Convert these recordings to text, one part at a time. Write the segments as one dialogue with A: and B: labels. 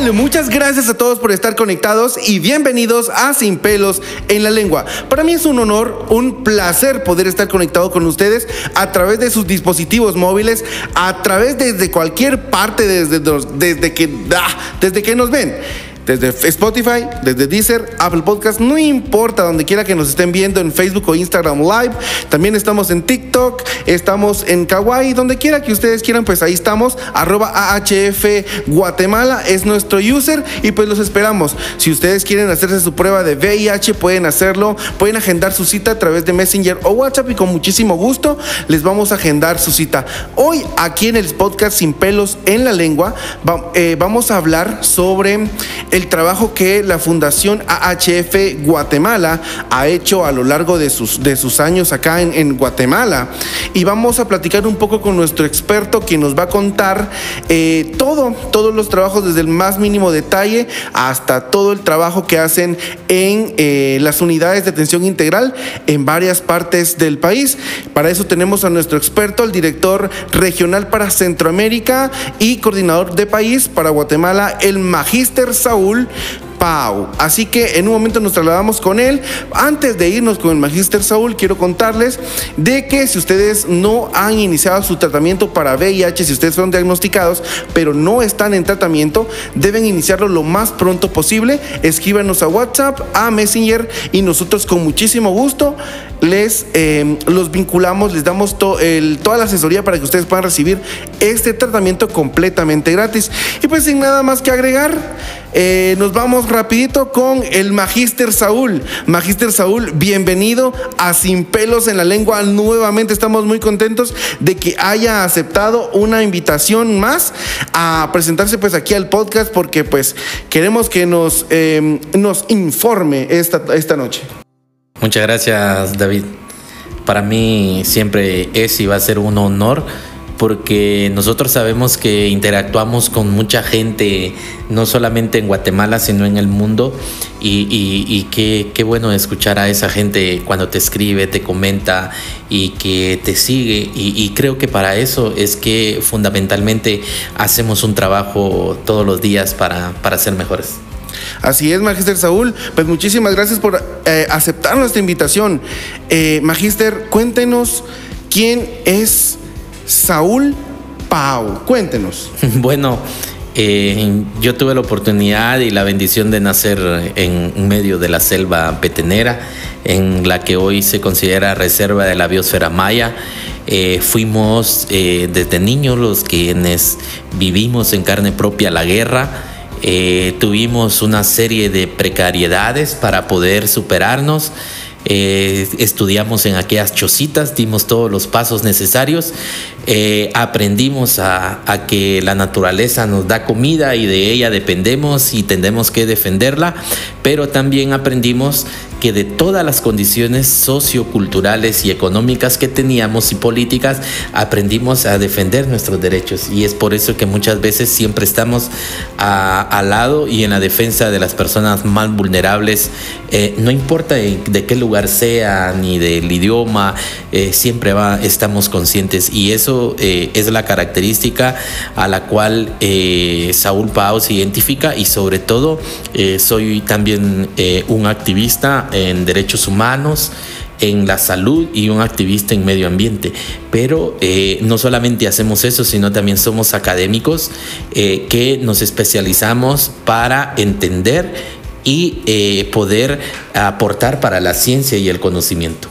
A: Muchas gracias a todos por estar conectados y bienvenidos a Sin Pelos en la Lengua. Para mí es un honor, un placer poder estar conectado con ustedes a través de sus dispositivos móviles, a través desde cualquier parte, desde, desde, que, ah, desde que nos ven desde Spotify, desde Deezer, Apple Podcast, no importa donde quiera que nos estén viendo en Facebook o Instagram Live. También estamos en TikTok, estamos en Kawaii, donde quiera que ustedes quieran, pues ahí estamos. Arroba AHF Guatemala es nuestro user y pues los esperamos. Si ustedes quieren hacerse su prueba de VIH, pueden hacerlo, pueden agendar su cita a través de Messenger o WhatsApp y con muchísimo gusto les vamos a agendar su cita. Hoy aquí en el podcast Sin pelos en la lengua eh, vamos a hablar sobre trabajo que la Fundación AHF Guatemala ha hecho a lo largo de sus, de sus años acá en, Guatemala. Y vamos a platicar un poco con nuestro experto que nos va a contar eh, todo, todos los trabajos desde el más mínimo detalle hasta todo el trabajo que hacen en eh, las unidades de atención integral en varias partes del país. Para eso tenemos a nuestro experto, el director regional para Centroamérica y coordinador de país para Guatemala, el Magíster Saúl Saúl Pau. Así que en un momento nos trasladamos con él. Antes de irnos con el Magister Saúl, quiero contarles de que si ustedes no han iniciado su tratamiento para VIH, si ustedes son diagnosticados, pero no están en tratamiento, deben iniciarlo lo más pronto posible. Escríbanos a WhatsApp, a Messenger y nosotros con muchísimo gusto les eh, los vinculamos, les damos toda la asesoría para que ustedes puedan recibir este tratamiento completamente gratis. Y pues sin nada más que agregar, eh, nos vamos rapidito con el Magister Saúl. Magister Saúl, bienvenido a Sin Pelos en la Lengua. Nuevamente estamos muy contentos de que haya aceptado una invitación más a presentarse pues aquí al podcast porque pues queremos que nos, eh, nos informe esta, esta noche.
B: Muchas gracias, David. Para mí siempre es y va a ser un honor porque nosotros sabemos que interactuamos con mucha gente, no solamente en Guatemala, sino en el mundo, y, qué, bueno escuchar a esa gente cuando te escribe, te comenta y que te sigue, y, creo que para eso es que fundamentalmente hacemos un trabajo todos los días para, para ser mejores.
A: Así es, Magister Saúl. Pues muchísimas gracias por eh, aceptar nuestra invitación. Eh, Magister, cuéntenos quién es Saúl Pau. Cuéntenos.
B: Bueno, eh, yo tuve la oportunidad y la bendición de nacer en medio de la selva petenera, en la que hoy se considera reserva de la biosfera maya. fuimos desde niños los quienes vivimos en carne propia la guerra eh, tuvimos una serie de precariedades para poder superarnos. Eh, estudiamos en aquellas chocitas, dimos todos los pasos necesarios, eh, aprendimos a, a, que la naturaleza nos da comida y de ella dependemos y tendemos que defenderla, pero también aprendimos que de todas las condiciones socioculturales y económicas que teníamos y políticas, aprendimos a defender nuestros derechos. Y es por eso que muchas veces siempre estamos al lado y en la defensa de las personas más vulnerables, eh, no importa de, qué lugar sea ni del idioma, eh, siempre va, estamos conscientes. Y eso eh, es la característica a la cual Saúl Pau se identifica y sobre todo soy también un activista en derechos humanos, en la salud y un activista en medio ambiente. Pero eh, no solamente hacemos eso, sino también somos académicos eh, que nos especializamos para entender y eh, poder aportar para la ciencia y el conocimiento.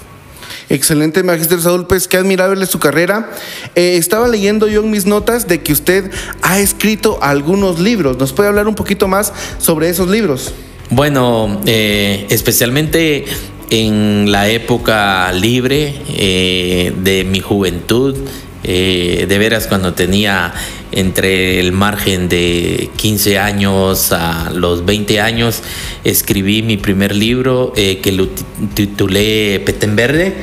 A: Excelente, Magister Saúl, pues qué admirable su carrera. estaba leyendo yo en mis notas de que usted ha escrito algunos libros. ¿Nos puede hablar un poquito más sobre esos libros?
B: Bueno, eh, especialmente en la época libre eh, de mi juventud, eh, de veras cuando tenía entre el margen de 15 años a los 20 años, escribí mi primer libro que lo titulé Peten Verde.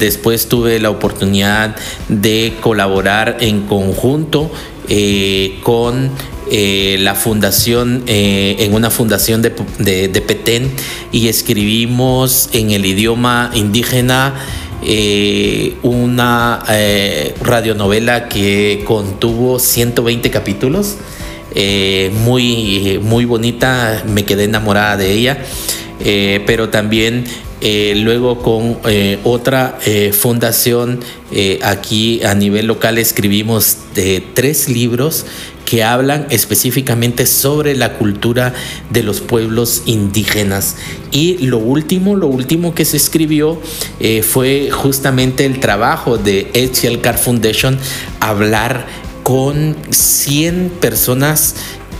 B: después tuve la oportunidad de colaborar en conjunto con eh, la fundación, eh, en una fundación de, de, Petén y escribimos en el idioma indígena eh, una radionovela que contuvo 120 capítulos. eh, muy, muy bonita, me quedé enamorada de ella, eh, pero también luego con otra fundación aquí a nivel local escribimos tres libros que hablan específicamente sobre la cultura de los pueblos indígenas. Y lo último, lo último que se escribió eh, fue justamente el trabajo de HCL Car Foundation, hablar con 100 personas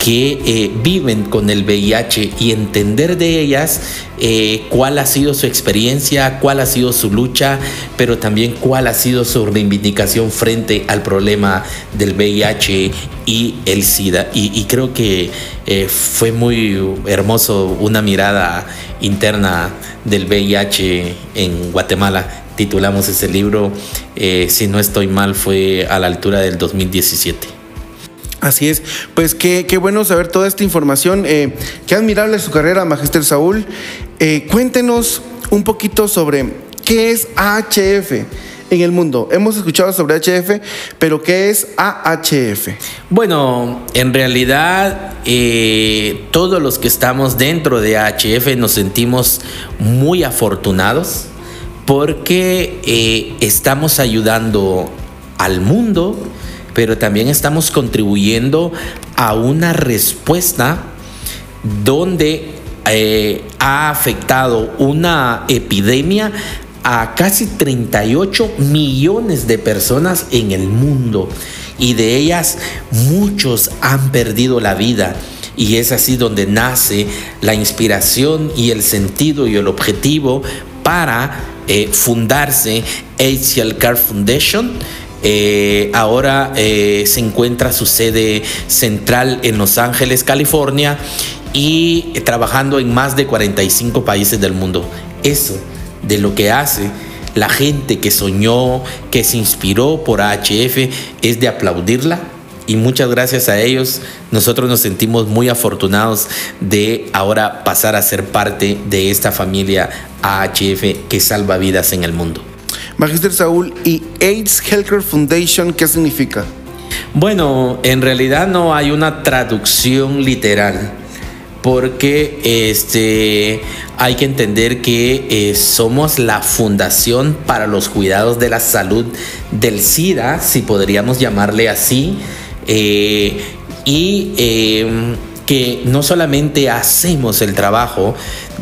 B: que eh, viven con el VIH y entender de ellas eh, cuál ha sido su experiencia, cuál ha sido su lucha, pero también cuál ha sido su reivindicación frente al problema del VIH y el SIDA. Y, creo que eh, fue muy hermoso una mirada interna del VIH en Guatemala. Titulamos ese libro, si no estoy mal, fue a la altura del 2017.
A: Así es, pues qué, qué bueno saber toda esta información. Eh, qué admirable su carrera, Magister Saúl. Eh, cuéntenos un poquito sobre qué es AHF en el mundo. Hemos escuchado sobre HF, pero ¿qué es AHF?
B: Bueno, en realidad eh, todos los que estamos dentro de AHF nos sentimos muy afortunados porque estamos ayudando al mundo pero también estamos contribuyendo a una respuesta donde eh, ha afectado una epidemia a casi 38 millones de personas en el mundo y de ellas muchos han perdido la vida. Y es así donde nace la inspiración y el sentido y el objetivo para eh, fundarse HCL Car Foundation eh, ahora eh, se encuentra su sede central en Los Ángeles, California, y trabajando en más de 45 países del mundo. Eso de lo que hace la gente que soñó, que se inspiró por AHF, es de aplaudirla. Y muchas gracias a ellos, nosotros nos sentimos muy afortunados de ahora pasar a ser parte de esta familia AHF que salva vidas en el mundo.
A: Magister Saúl, ¿y AIDS Healthcare Foundation qué significa?
B: Bueno, en realidad no hay una traducción literal porque este, hay que entender que eh, somos la fundación para los cuidados de la salud del SIDA, si podríamos llamarle así, eh, y em, que no solamente hacemos el trabajo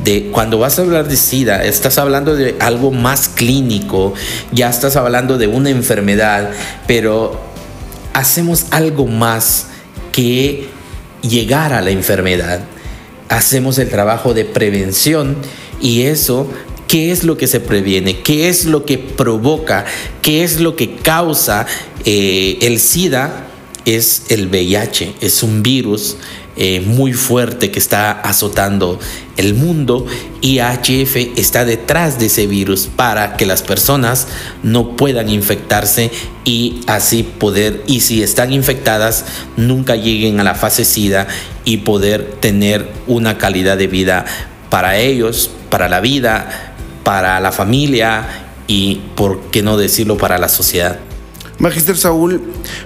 B: de cuando vas a hablar de SIDA, estás hablando de algo más clínico, ya estás hablando de una enfermedad, pero hacemos algo más que llegar a la enfermedad. Hacemos el trabajo de prevención y eso ¿Qué es lo que se previene? ¿Qué es lo que provoca? ¿Qué es lo que causa eh, el SIDA? Es el VIH, es un virus eh, muy fuerte que está azotando el mundo y HF está detrás de ese virus para que las personas no puedan infectarse y así poder, y si están infectadas, nunca lleguen a la fase SIDA y poder tener una calidad de vida para ellos, para la vida, para la familia y, por qué no decirlo, para la sociedad.
A: Magister Saúl,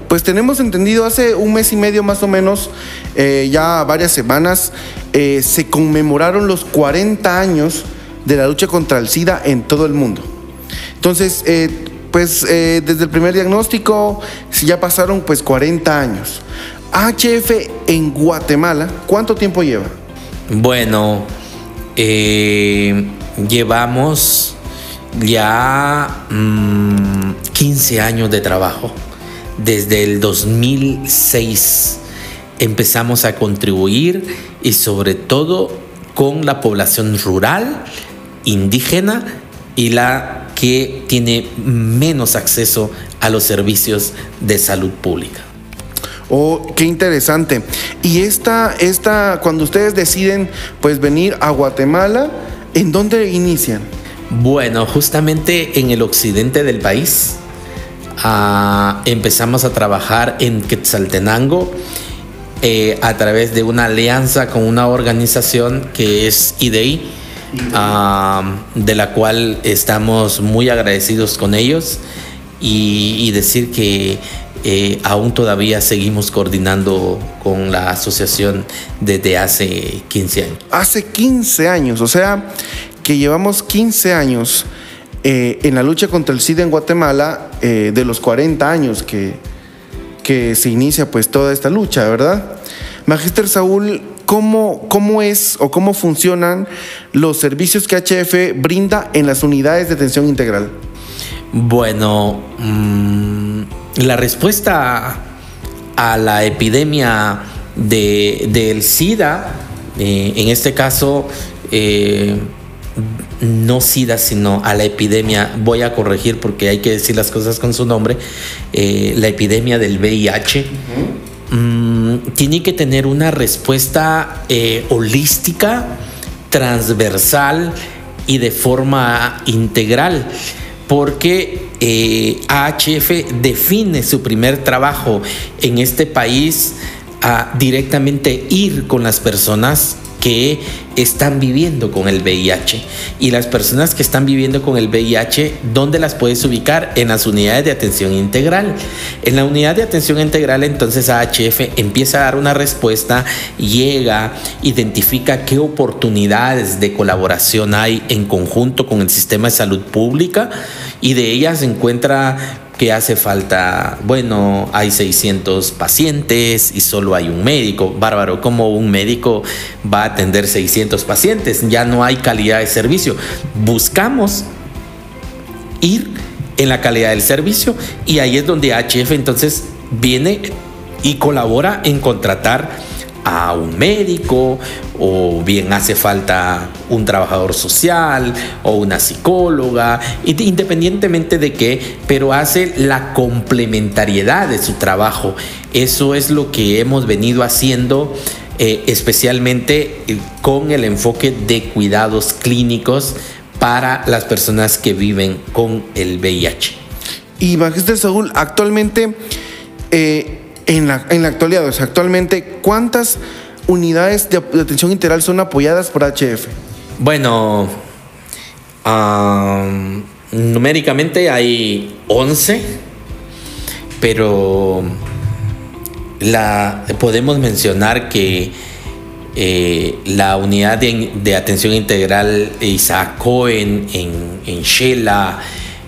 A: pues tenemos entendido hace un mes y medio más o menos, eh, ya varias semanas, eh, se conmemoraron los 40 años de la lucha contra el SIDA en todo el mundo. Entonces, eh, pues desde el primer diagnóstico, ya pasaron pues 40 años. HF en Guatemala, ¿cuánto tiempo lleva?
B: Bueno, llevamos ya 15 mm, años de trabajo. Desde el 2006 empezamos a contribuir y sobre todo con la población rural, indígena y la que tiene menos acceso a los servicios de salud pública.
A: Oh, qué interesante. Y esta, esta, cuando ustedes deciden pues venir a Guatemala, ¿en dónde inician?
B: Bueno, justamente en el occidente del país empezamos a trabajar en Quetzaltenango eh, a través de una alianza con una organización que es IDEI, de la cual estamos muy agradecidos con ellos y, decir que eh, aún todavía seguimos coordinando con la asociación desde hace 15 años.
A: Hace 15 años, o sea, que llevamos 15 años eh, en la lucha contra el SIDA en Guatemala, eh, de los 40 años que, se inicia pues toda esta lucha, ¿verdad? Magister Saúl, ¿cómo, ¿cómo es o cómo funcionan los servicios que HF brinda en las unidades de atención integral?
B: Bueno, mmm, la respuesta a la epidemia de, del SIDA, eh, en este caso, eh, no SIDA, sino a la epidemia, voy a corregir porque hay que decir las cosas con su nombre, eh, la epidemia del VIH, uh -huh. mmm, tiene que tener una respuesta eh, holística, transversal y de forma integral, porque eh, AHF define su primer trabajo en este país a directamente ir con las personas que están viviendo con el VIH. Y las personas que están viviendo con el VIH, ¿dónde las puedes ubicar? En las unidades de atención integral. En la unidad de atención integral, entonces AHF empieza a dar una respuesta, llega, identifica qué oportunidades de colaboración hay en conjunto con el sistema de salud pública y de ellas encuentra que hace falta, bueno, hay 600 pacientes y solo hay un médico. Bárbaro, ¿cómo un médico va a atender 600 pacientes? Ya no hay calidad de servicio. Buscamos ir en la calidad del servicio y ahí es donde HF entonces viene y colabora en contratar a un médico o bien hace falta un trabajador social o una psicóloga, independientemente de qué, pero hace la complementariedad de su trabajo. Eso es lo que hemos venido haciendo eh, especialmente con el enfoque de cuidados clínicos para las personas que viven con el VIH.
A: Y Magister Saúl, actualmente... Eh, en la, en la actualidad, o sea, actualmente, ¿cuántas unidades de, atención integral son apoyadas por HF?
B: Bueno, um, numéricamente hay 11, pero la, podemos mencionar que eh, la unidad de, de, atención integral Isaac Cohen en, en Shela,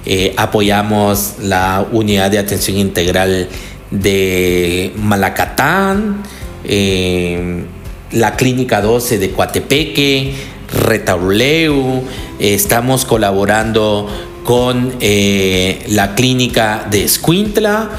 B: eh, apoyamos la unidad de atención integral de Malacatán, eh, la Clínica 12 de Coatepeque, Retauleu, eh, estamos colaborando con eh, la Clínica de Escuintla,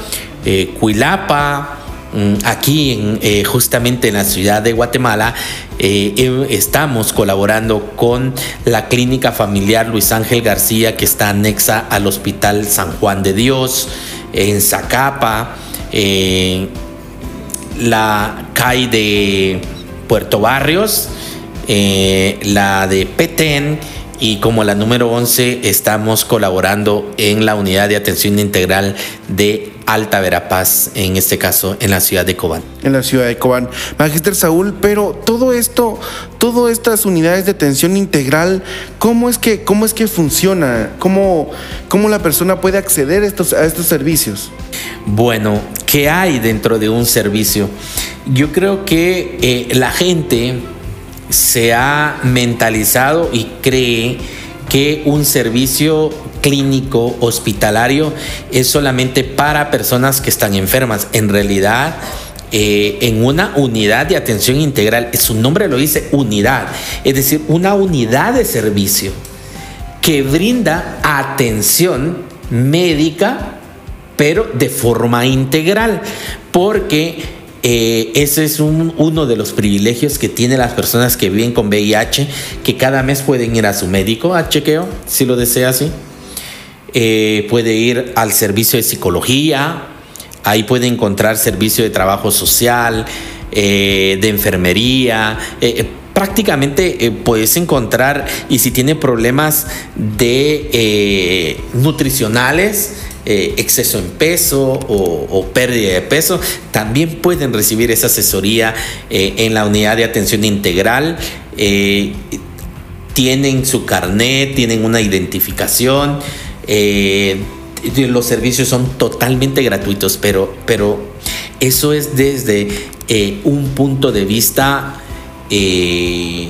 B: Cuilapa, mm, aquí en, justamente en la ciudad de Guatemala estamos colaborando con la clínica familiar Luis Ángel García que está anexa al Hospital San Juan de Dios en Zacapa la CAI de Puerto Barrios, eh, la de Petén y como la número 11 estamos colaborando en la unidad de atención integral de Alta Verapaz, en este caso en la ciudad de Cobán.
A: En la ciudad de Cobán. Magister Saúl, pero todo esto, todas estas unidades de atención integral, ¿cómo es que, cómo es que funciona? ¿Cómo, cómo la persona puede acceder a estos, a estos servicios?
B: Bueno, ¿qué hay dentro de un servicio? Yo creo que eh, la gente se ha mentalizado y cree que un servicio clínico hospitalario es solamente para personas que están enfermas. En realidad, eh, en una unidad de atención integral, su nombre lo dice unidad, es decir, una unidad de servicio que brinda atención médica, pero de forma integral, porque eh, ese es un, uno de los privilegios que tienen las personas que viven con VIH, que cada mes pueden ir a su médico a chequeo, si lo desea así. Eh, puede ir al servicio de psicología, ahí puede encontrar servicio de trabajo social, eh, de enfermería. Eh, prácticamente puedes encontrar, y si tiene problemas de nutricionales, exceso en peso o, o, pérdida de peso, también pueden recibir esa asesoría en la unidad de atención integral. Tienen su carnet, tienen una identificación. Los servicios son totalmente gratuitos, pero, pero eso es desde eh, un punto de vista eh,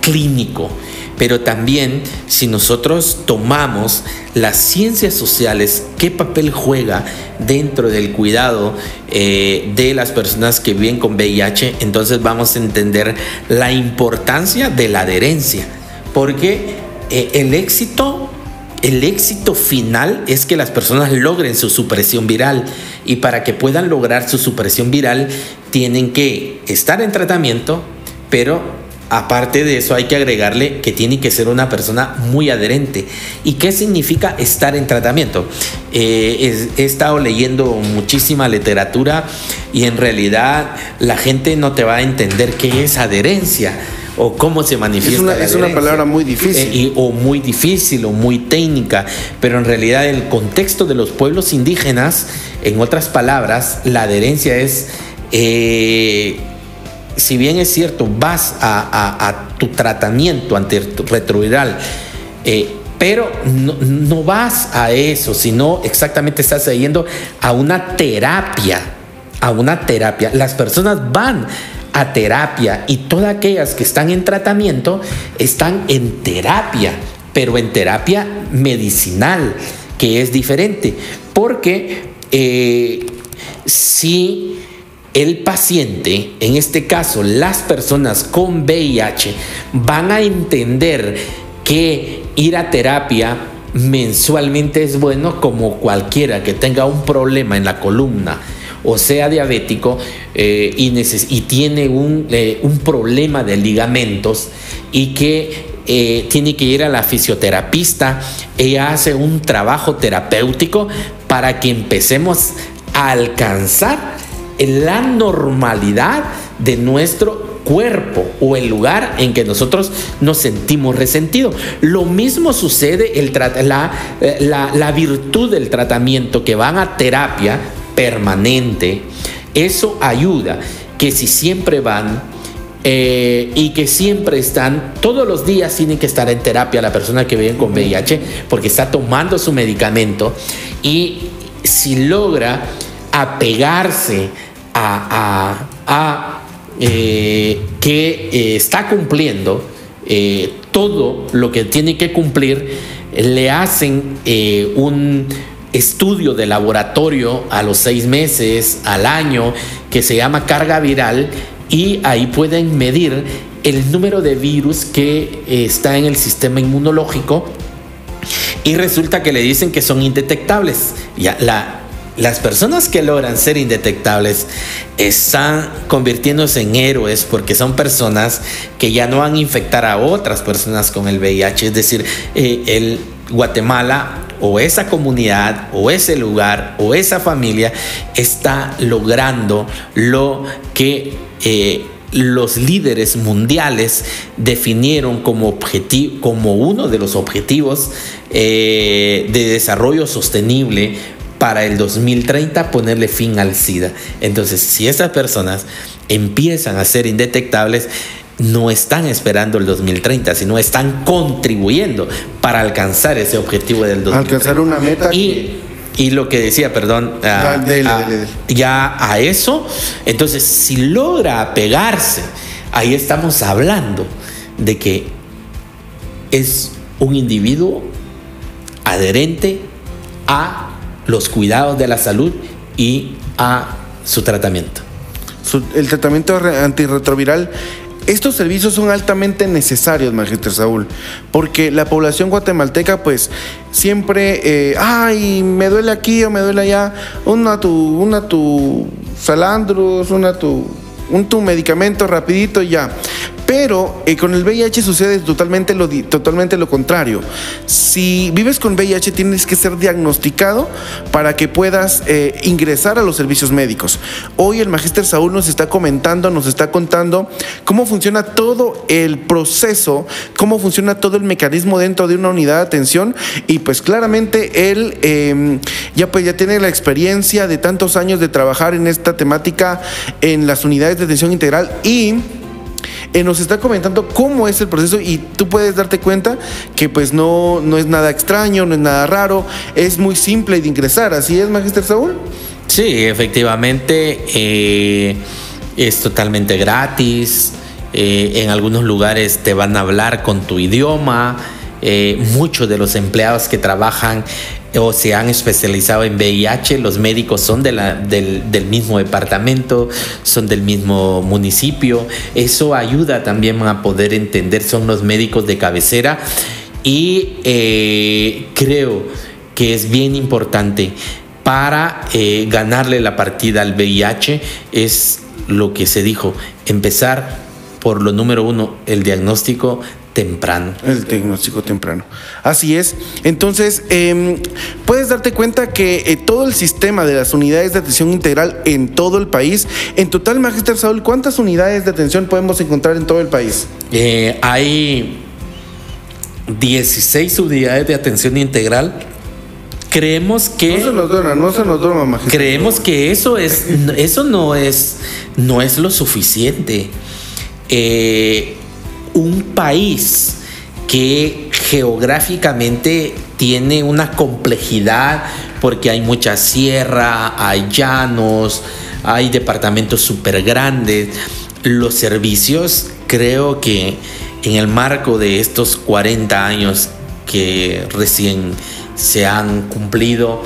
B: clínico. Pero también si nosotros tomamos las ciencias sociales, qué papel juega dentro del cuidado eh, de las personas que viven con VIH, entonces vamos a entender la importancia de la adherencia. Porque el éxito el éxito final es que las personas logren su supresión viral y para que puedan lograr su supresión viral tienen que estar en tratamiento, pero aparte de eso hay que agregarle que tiene que ser una persona muy adherente. ¿Y qué significa estar en tratamiento? Eh, he estado leyendo muchísima literatura y en realidad la gente no te va a entender qué es adherencia o cómo se manifiesta.
A: Es una, palabra muy difícil.
B: Eh, o muy difícil o muy técnica, pero en realidad el contexto de los pueblos indígenas, en otras palabras, la adherencia es, eh, si bien es cierto, vas a, tu tratamiento antirretroviral, eh, pero no, no, vas a eso, sino exactamente estás yendo a una terapia, a una terapia. Las personas van a terapia y todas aquellas que están en tratamiento están en terapia, pero en terapia medicinal, que es diferente, porque eh, si el paciente, en este caso las personas con VIH, van a entender que ir a terapia mensualmente es bueno como cualquiera que tenga un problema en la columna, o sea diabético eh, y, tiene eh, un, problema de ligamentos y que eh, tiene que ir a la fisioterapista, ella hace un trabajo terapéutico para que empecemos a alcanzar la normalidad de nuestro cuerpo o el lugar en que nosotros nos sentimos resentidos. Lo mismo sucede la, la, la virtud del tratamiento que van a terapia permanente, eso ayuda que si siempre van eh, y que siempre están, todos los días tienen que estar en terapia la persona que vive con VIH porque está tomando su medicamento y si logra apegarse a, eh, que eh, está cumpliendo todo lo que tiene que cumplir, le hacen un estudio de laboratorio a los seis meses, al año, que se llama carga viral y ahí pueden medir el número de virus que eh, está en el sistema inmunológico y resulta que le dicen que son indetectables. Ya, la, las personas que logran ser indetectables están convirtiéndose en héroes porque son personas que ya no van a infectar a otras personas con el VIH. Es decir, eh, el Guatemala o esa comunidad o ese lugar o esa familia está logrando lo que eh, los líderes mundiales definieron como, objetivo, como uno de los objetivos eh, de desarrollo sostenible para el 2030 ponerle fin al SIDA. Entonces, si esas personas empiezan a ser indetectables, no están esperando el 2030, sino están contribuyendo para alcanzar ese objetivo del 2030.
A: Alcanzar una meta.
B: Y, y lo que decía, perdón, ya a eso, entonces si logra pegarse, ahí estamos hablando de que es un individuo adherente a los cuidados de la salud y a su tratamiento.
A: el tratamiento antirretroviral estos servicios son altamente necesarios, Magister Saúl, porque la población guatemalteca, pues, siempre, eh, ay, me duele aquí o me duele allá, una tu, una tu salandros, una tu, un tu medicamento rapidito ya. Pero eh, con el VIH sucede totalmente lo, totalmente lo contrario. Si vives con VIH tienes que ser diagnosticado para que puedas eh, ingresar a los servicios médicos. Hoy el Magister Saúl nos está comentando, nos está contando cómo funciona todo el proceso, cómo funciona todo el mecanismo dentro de una unidad de atención y pues claramente él em, ya, pues, ya tiene la experiencia de tantos años de trabajar en esta temática en las unidades de atención integral y eh, nos está comentando cómo es el proceso y tú puedes darte cuenta que pues no, no es nada extraño, no es nada raro, es muy simple de ingresar. ¿Así es, Magister Saúl?
B: Sí, efectivamente eh, es totalmente gratis. Eh, en algunos lugares te van a hablar con tu idioma. muchos de los empleados que trabajan o se han especializado en VIH, los médicos son de la, del, mismo departamento, son del mismo municipio. Eso ayuda también a poder entender, son los médicos de cabecera y eh, creo que es bien importante para eh, ganarle la partida al VIH, es lo que se dijo, empezar por lo número uno, el diagnóstico temprano.
A: El diagnóstico temprano. Así es. Entonces, em, puedes darte cuenta que eh, todo el sistema de las unidades de atención integral en todo el país, en total, Magister Saúl, ¿cuántas unidades de atención podemos encontrar en todo el país?
B: Eh, hay 16 unidades de atención integral. Creemos que
A: no se nos duerma, no se nos duerma,
B: Magister. Creemos que eso es eso no es no es lo suficiente. Eh, un país que geográficamente tiene una complejidad porque hay mucha sierra, hay llanos, hay departamentos súper grandes. Los servicios creo que en el marco de estos 40 años que recién se han cumplido,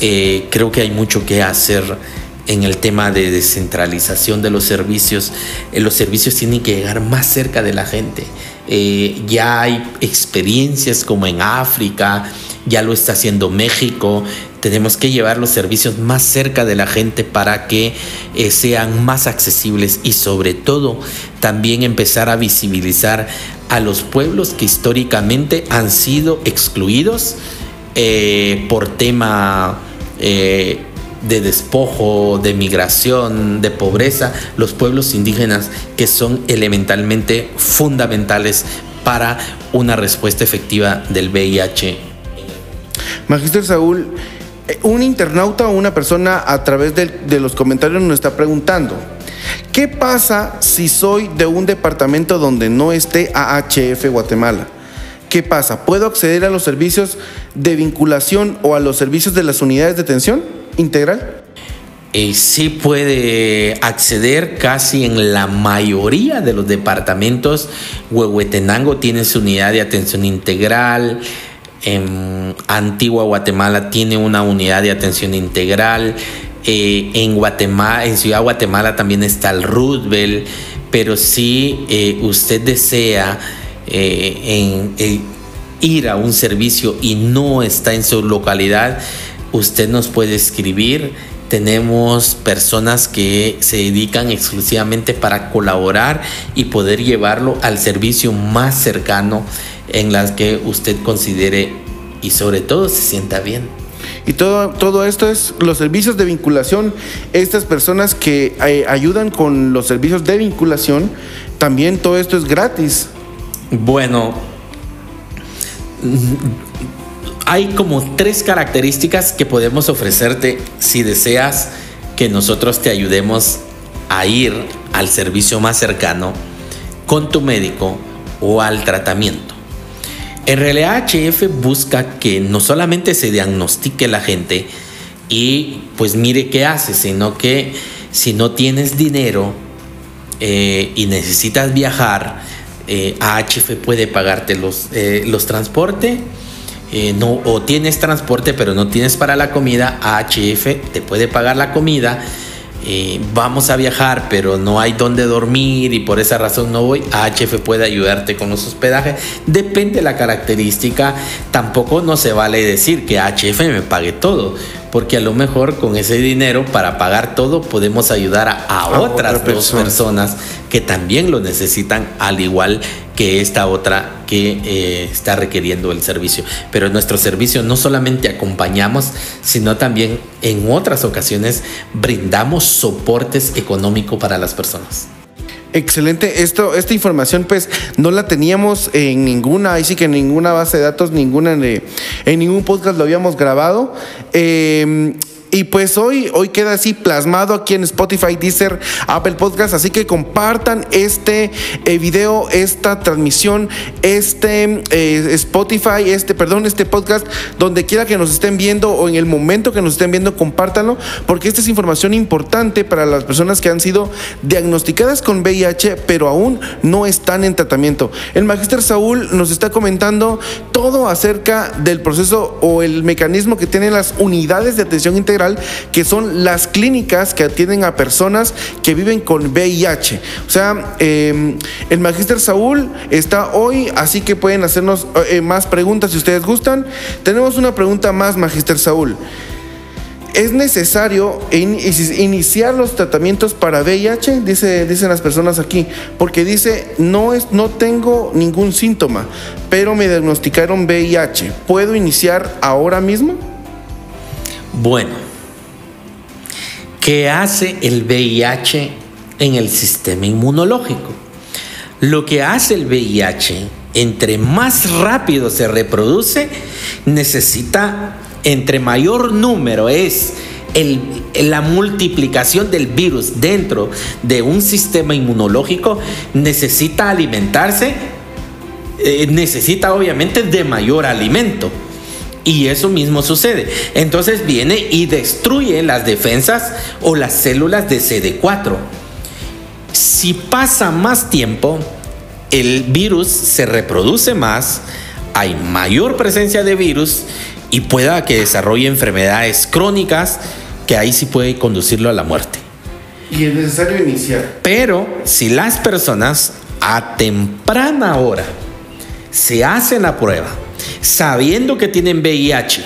B: eh, creo que hay mucho que hacer en el tema de descentralización de los servicios, eh, los servicios tienen que llegar más cerca de la gente. Eh, ya hay experiencias como en África, ya lo está haciendo México. Tenemos que llevar los servicios más cerca de la gente para que eh, sean más accesibles y sobre todo también empezar a visibilizar a los pueblos que históricamente han sido excluidos por tema de despojo, de migración, de pobreza, los pueblos indígenas que son elementalmente fundamentales para una respuesta efectiva del VIH.
A: Magister Saúl, eh, un internauta o una persona a través de, los comentarios nos está preguntando, ¿qué pasa si soy de un departamento donde no esté AHF Guatemala? ¿Qué pasa? ¿Puedo acceder a los servicios de vinculación o a los servicios de las unidades de atención? Integral?
B: Eh, sí puede acceder casi en la mayoría de los departamentos. Huehuetenango tiene su unidad de atención integral. En Antigua Guatemala tiene una unidad de atención integral. Eh, en Guatemala, en Ciudad Guatemala también está el Roosevelt. Pero si eh, usted desea ir a un servicio y no está en su localidad, usted nos puede escribir. Tenemos personas que se dedican exclusivamente para colaborar y poder llevarlo al servicio más cercano en las que usted considere y sobre todo se sienta bien.
A: Y todo, todo esto es los servicios de vinculación. Estas personas que eh, ayudan con los servicios de vinculación, también todo esto es gratis.
B: Bueno, hay como tres características que podemos ofrecerte si deseas que nosotros te ayudemos a ir al servicio más cercano con tu médico o al tratamiento. En realidad HF busca que no solamente se diagnostique la gente y pues mire qué hace, sino que si no tienes dinero eh, y necesitas viajar, eh, AHF puede pagarte los, eh, los transportes eh, no, o tienes transporte pero no tienes para la comida, AHF te puede pagar la comida. Eh, vamos a viajar pero no hay dónde dormir y por esa razón no voy, AHF puede ayudarte con los hospedajes. Depende de la característica, tampoco no se vale decir que AHF me pague todo, porque a lo mejor con ese dinero para pagar todo podemos ayudar a, otras dos personas que también lo necesitan al igual que esta otra eh, está requiriendo el servicio. Pero en nuestro servicio no solamente acompañamos, sino también en otras ocasiones brindamos soportes económicos para las personas.
A: Excelente. Esto, esta información, pues, no la teníamos en ninguna, ahí sí que en ninguna base de datos, ninguna en, ningún podcast lo habíamos grabado. Eh, Y pues hoy, hoy queda así plasmado aquí en Spotify, Deezer, Apple Podcast. Así que compartan este eh, video, esta transmisión, este eh, Spotify, este, perdón, este podcast, donde quiera que nos estén viendo o en el momento que nos estén viendo, compártanlo, porque esta es información importante para las personas que han sido diagnosticadas con VIH, pero aún no están en tratamiento. El magister Saúl nos está comentando todo acerca del proceso o el mecanismo que tienen las unidades de atención integral, que son las clínicas que atienden a personas que viven con VIH. O sea, em, el magister Saúl está hoy, así que pueden hacernos eh, más preguntas si ustedes gustan. Tenemos una pregunta más, magister Saúl es necesario iniciar los tratamientos para VIH, dice, dicen las personas aquí, porque dice, no, es, no tengo ningún síntoma, pero me diagnosticaron VIH. ¿Puedo iniciar ahora mismo?
B: Bueno, ¿qué hace el VIH en el sistema inmunológico? Lo que hace el VIH, entre más rápido se reproduce, necesita entre mayor número es la multiplicación del virus dentro de un sistema inmunológico, necesita alimentarse, eh, necesita obviamente de mayor alimento. Y eso mismo sucede. Entonces viene y destruye las defensas o las células de CD4. Si pasa más tiempo, el virus se reproduce más, hay mayor presencia de virus y pueda que desarrolle enfermedades crónicas que ahí sí puede conducirlo a la muerte.
A: Y es necesario iniciar.
B: Pero si las personas a temprana hora se hacen la prueba, sabiendo que tienen VIH,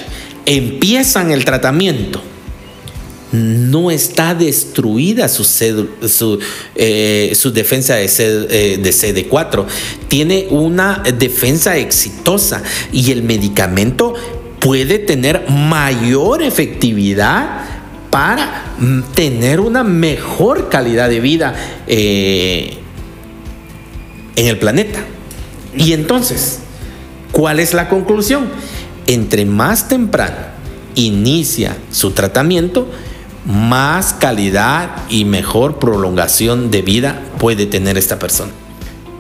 B: empiezan el tratamiento, no está destruida su, eh, defensa de, eh, de CD4. Tiene una defensa exitosa y el medicamento puede tener mayor efectividad para mm, tener una mejor calidad de vida eh, en el planeta. Y entonces, ¿cuál es la conclusión? Entre más temprano inicia su tratamiento, más calidad y mejor prolongación de vida puede tener esta persona.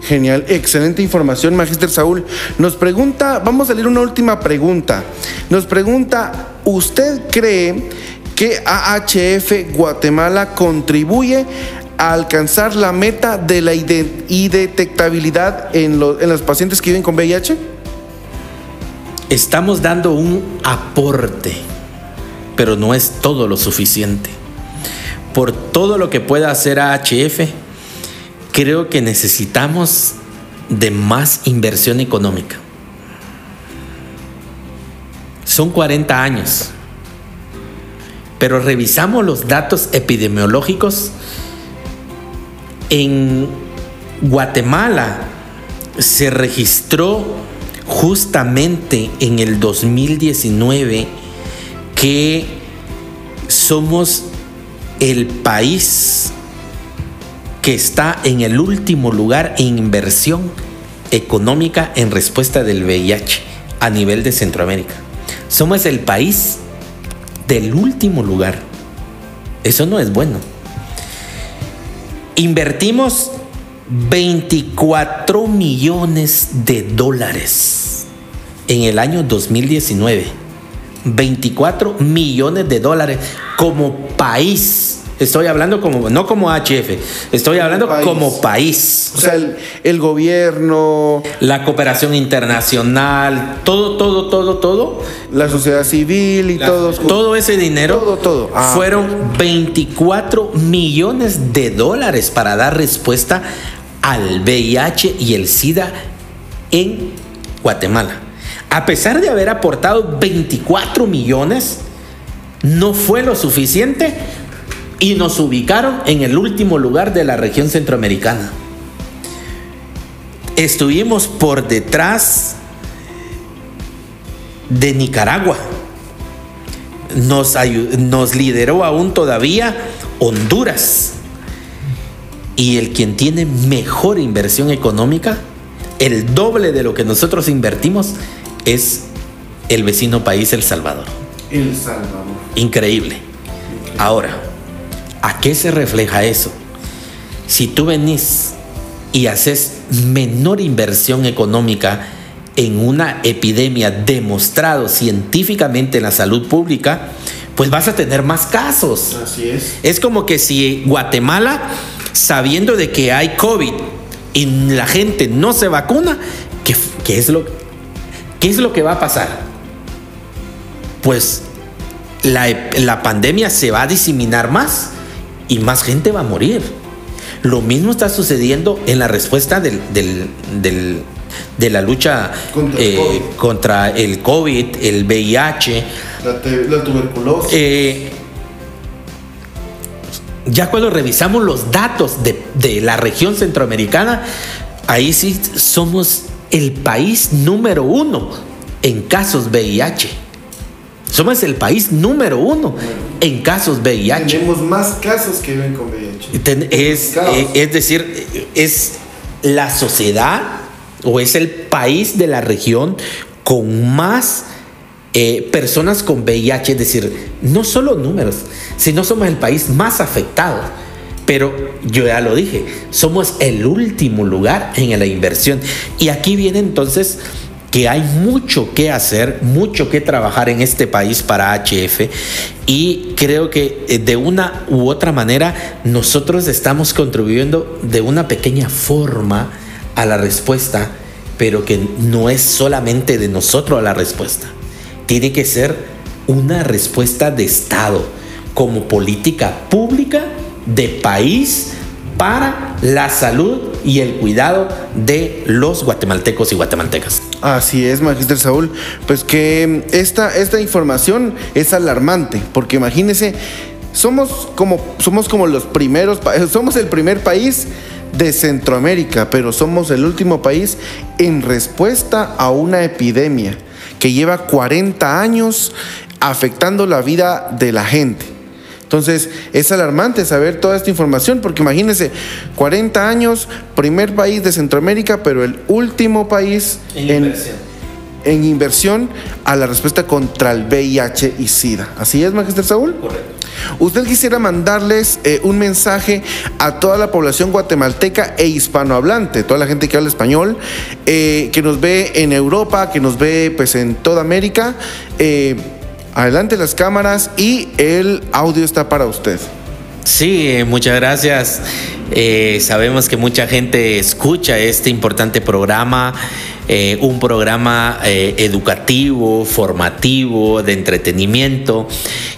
A: Genial, excelente información, Magister Saúl. Nos pregunta, vamos a leer una última pregunta. Nos pregunta, ¿usted cree que AHF Guatemala contribuye a alcanzar la meta de la indetectabilidad en, en los pacientes que viven con VIH?
B: Estamos dando un aporte, pero no es todo lo suficiente. Por todo lo que pueda hacer AHF, creo que necesitamos de más inversión económica. Son 40 años, pero revisamos los datos epidemiológicos. En Guatemala se registró justamente en el 2019 que somos el país que está en el último lugar en inversión económica en respuesta del VIH a nivel de Centroamérica. Somos el país del último lugar. Eso no es bueno. Invertimos 24 millones de dólares en el año 2019. 24 millones de dólares como país Estoy hablando como, no como HF, estoy hablando como país.
A: O sea, el, gobierno.
B: La cooperación internacional, todo, todo, todo, todo.
A: La sociedad civil y todo.
B: Todo ese dinero. Todo, todo. Ah, fueron 24 millones de dólares para dar respuesta al VIH y el SIDA en Guatemala. A pesar de haber aportado 24 millones, no fue lo suficiente y nos ubicaron en el último lugar de la región centroamericana. Estuvimos por detrás de Nicaragua. Nos, nos lideró aún todavía Honduras. Y el quien tiene mejor inversión económica, el doble de lo que nosotros invertimos, es el vecino país El Salvador.
A: El Salvador.
B: Increíble. Ahora, ¿a qué se refleja eso? Si tú venís y haces menor inversión económica en una epidemia demostrado científicamente en la salud pública, pues vas a tener más casos.
A: Así es.
B: Es como que si Guatemala, sabiendo de que hay COVID y la gente no se vacuna, ¿qué, qué es, lo, qué es lo que va a pasar? Pues la, la pandemia se va a diseminar más y más gente va a morir. Lo mismo está sucediendo en la respuesta del, del, del, de la lucha
A: Contra el
B: eh,
A: COVID.
B: contra el COVID, el VIH.
A: La tuberculosis.
B: Eh, ya cuando revisamos los datos de, de la región centroamericana, ahí sí somos el país número uno en casos VIH. Somos el país número uno en casos VIH.
A: Tenemos más casos que viven con VIH.
B: Ten- Es, eh, es decir, es la sociedad o es el país de la región con más eh, personas con VIH, es decir, no solo números, sino somos el país más afectado. Pero yo ya lo dije, somos el último lugar en la inversión. Y aquí viene entonces que hay mucho que hacer, mucho que trabajar en este país para HF y creo que eh, de una u otra manera nosotros estamos contribuyendo de una pequeña forma a la respuesta, pero que no es solamente de nosotros la respuesta. Tiene que ser una respuesta de Estado como política pública de país para la salud y el cuidado de los guatemaltecos y guatemaltecas.
A: Así es, Magister Saúl. Pues que esta, esta información es alarmante, porque imagínese, somos como, somos como los primeros, somos el primer país de Centroamérica, pero somos el último país en respuesta a una epidemia que lleva 40 años afectando la vida de la gente. Entonces es alarmante saber toda esta información porque imagínense, 40 años, primer país de Centroamérica, pero el último país en, en inversión a la respuesta contra el VIH y SIDA. ¿Así es, Magister Saúl?
B: Correcto.
A: Usted quisiera mandarles eh, un mensaje a toda la población guatemalteca e hispanohablante, toda la gente que habla español, eh, que nos ve en Europa, que nos ve pues en toda América. Eh, adelante las cámaras y el audio está para usted.
B: Sí, muchas gracias. Sabemos que mucha gente escucha este importante programa, eh, un programa eh, educativo, formativo, de entretenimiento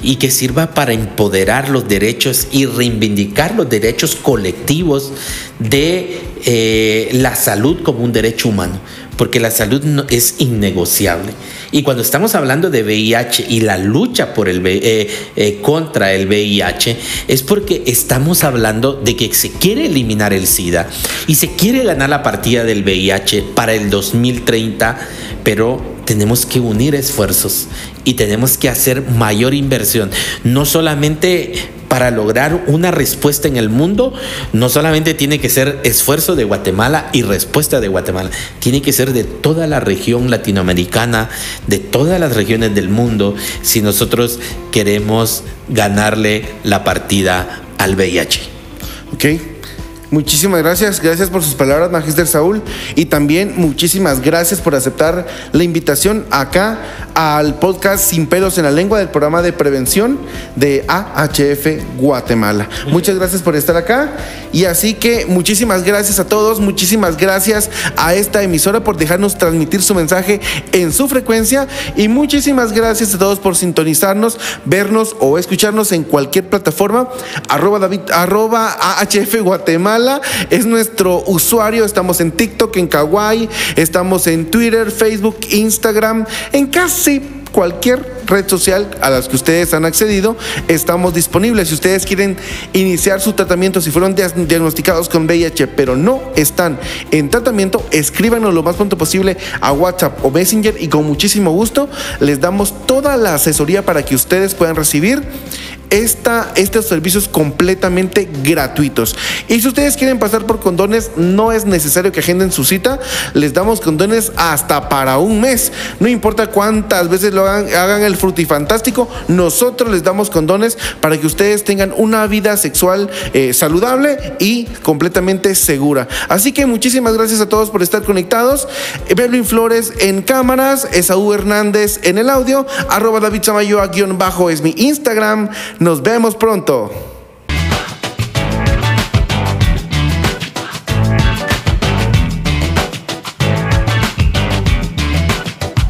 B: y que sirva para empoderar los derechos y reivindicar los derechos colectivos de eh, la salud como un derecho humano, porque la salud no- es innegociable. Y cuando estamos hablando de VIH y la lucha por el, eh, eh, contra el VIH, es porque estamos hablando de que se quiere eliminar el SIDA y se quiere ganar la partida del VIH para el 2030, pero tenemos que unir esfuerzos y tenemos que hacer mayor inversión, no solamente para lograr una respuesta en el mundo, no solamente tiene que ser esfuerzo de Guatemala y respuesta de Guatemala, tiene que ser de toda la región latinoamericana, de todas las regiones del mundo, si nosotros queremos ganarle la partida al VIH.
A: ¿Ok? Muchísimas gracias, gracias por sus palabras, Magister Saúl, y también muchísimas gracias por aceptar la invitación acá al podcast Sin pelos en la lengua del programa de prevención de AHF Guatemala. Muchas gracias por estar acá y así que muchísimas gracias a todos, muchísimas gracias a esta emisora por dejarnos transmitir su mensaje en su frecuencia y muchísimas gracias a todos por sintonizarnos, vernos o escucharnos en cualquier plataforma. Arroba David, arroba AHF Guatemala es nuestro usuario. Estamos en TikTok, en Kawaii, estamos en Twitter, Facebook, Instagram, en casi cualquier red social a las que ustedes han accedido, estamos disponibles. Si ustedes quieren iniciar su tratamiento, si fueron diagnosticados con VIH, pero no están en tratamiento, escríbanos lo más pronto posible a WhatsApp o Messenger y con muchísimo gusto les damos toda la asesoría para que ustedes puedan recibir esta, estos servicios completamente gratuitos. Y si ustedes quieren pasar por condones, no es necesario que agenden su cita. Les damos condones hasta para un mes. No importa cuántas veces lo hagan, hagan el frutifantástico, nosotros les damos condones para que ustedes tengan una vida sexual eh, saludable y completamente segura. Así que muchísimas gracias a todos por estar conectados. Evelyn Flores en cámaras, Esaú Hernández en el audio, arroba David Samayoa guion bajo es mi Instagram. Nos vemos pronto.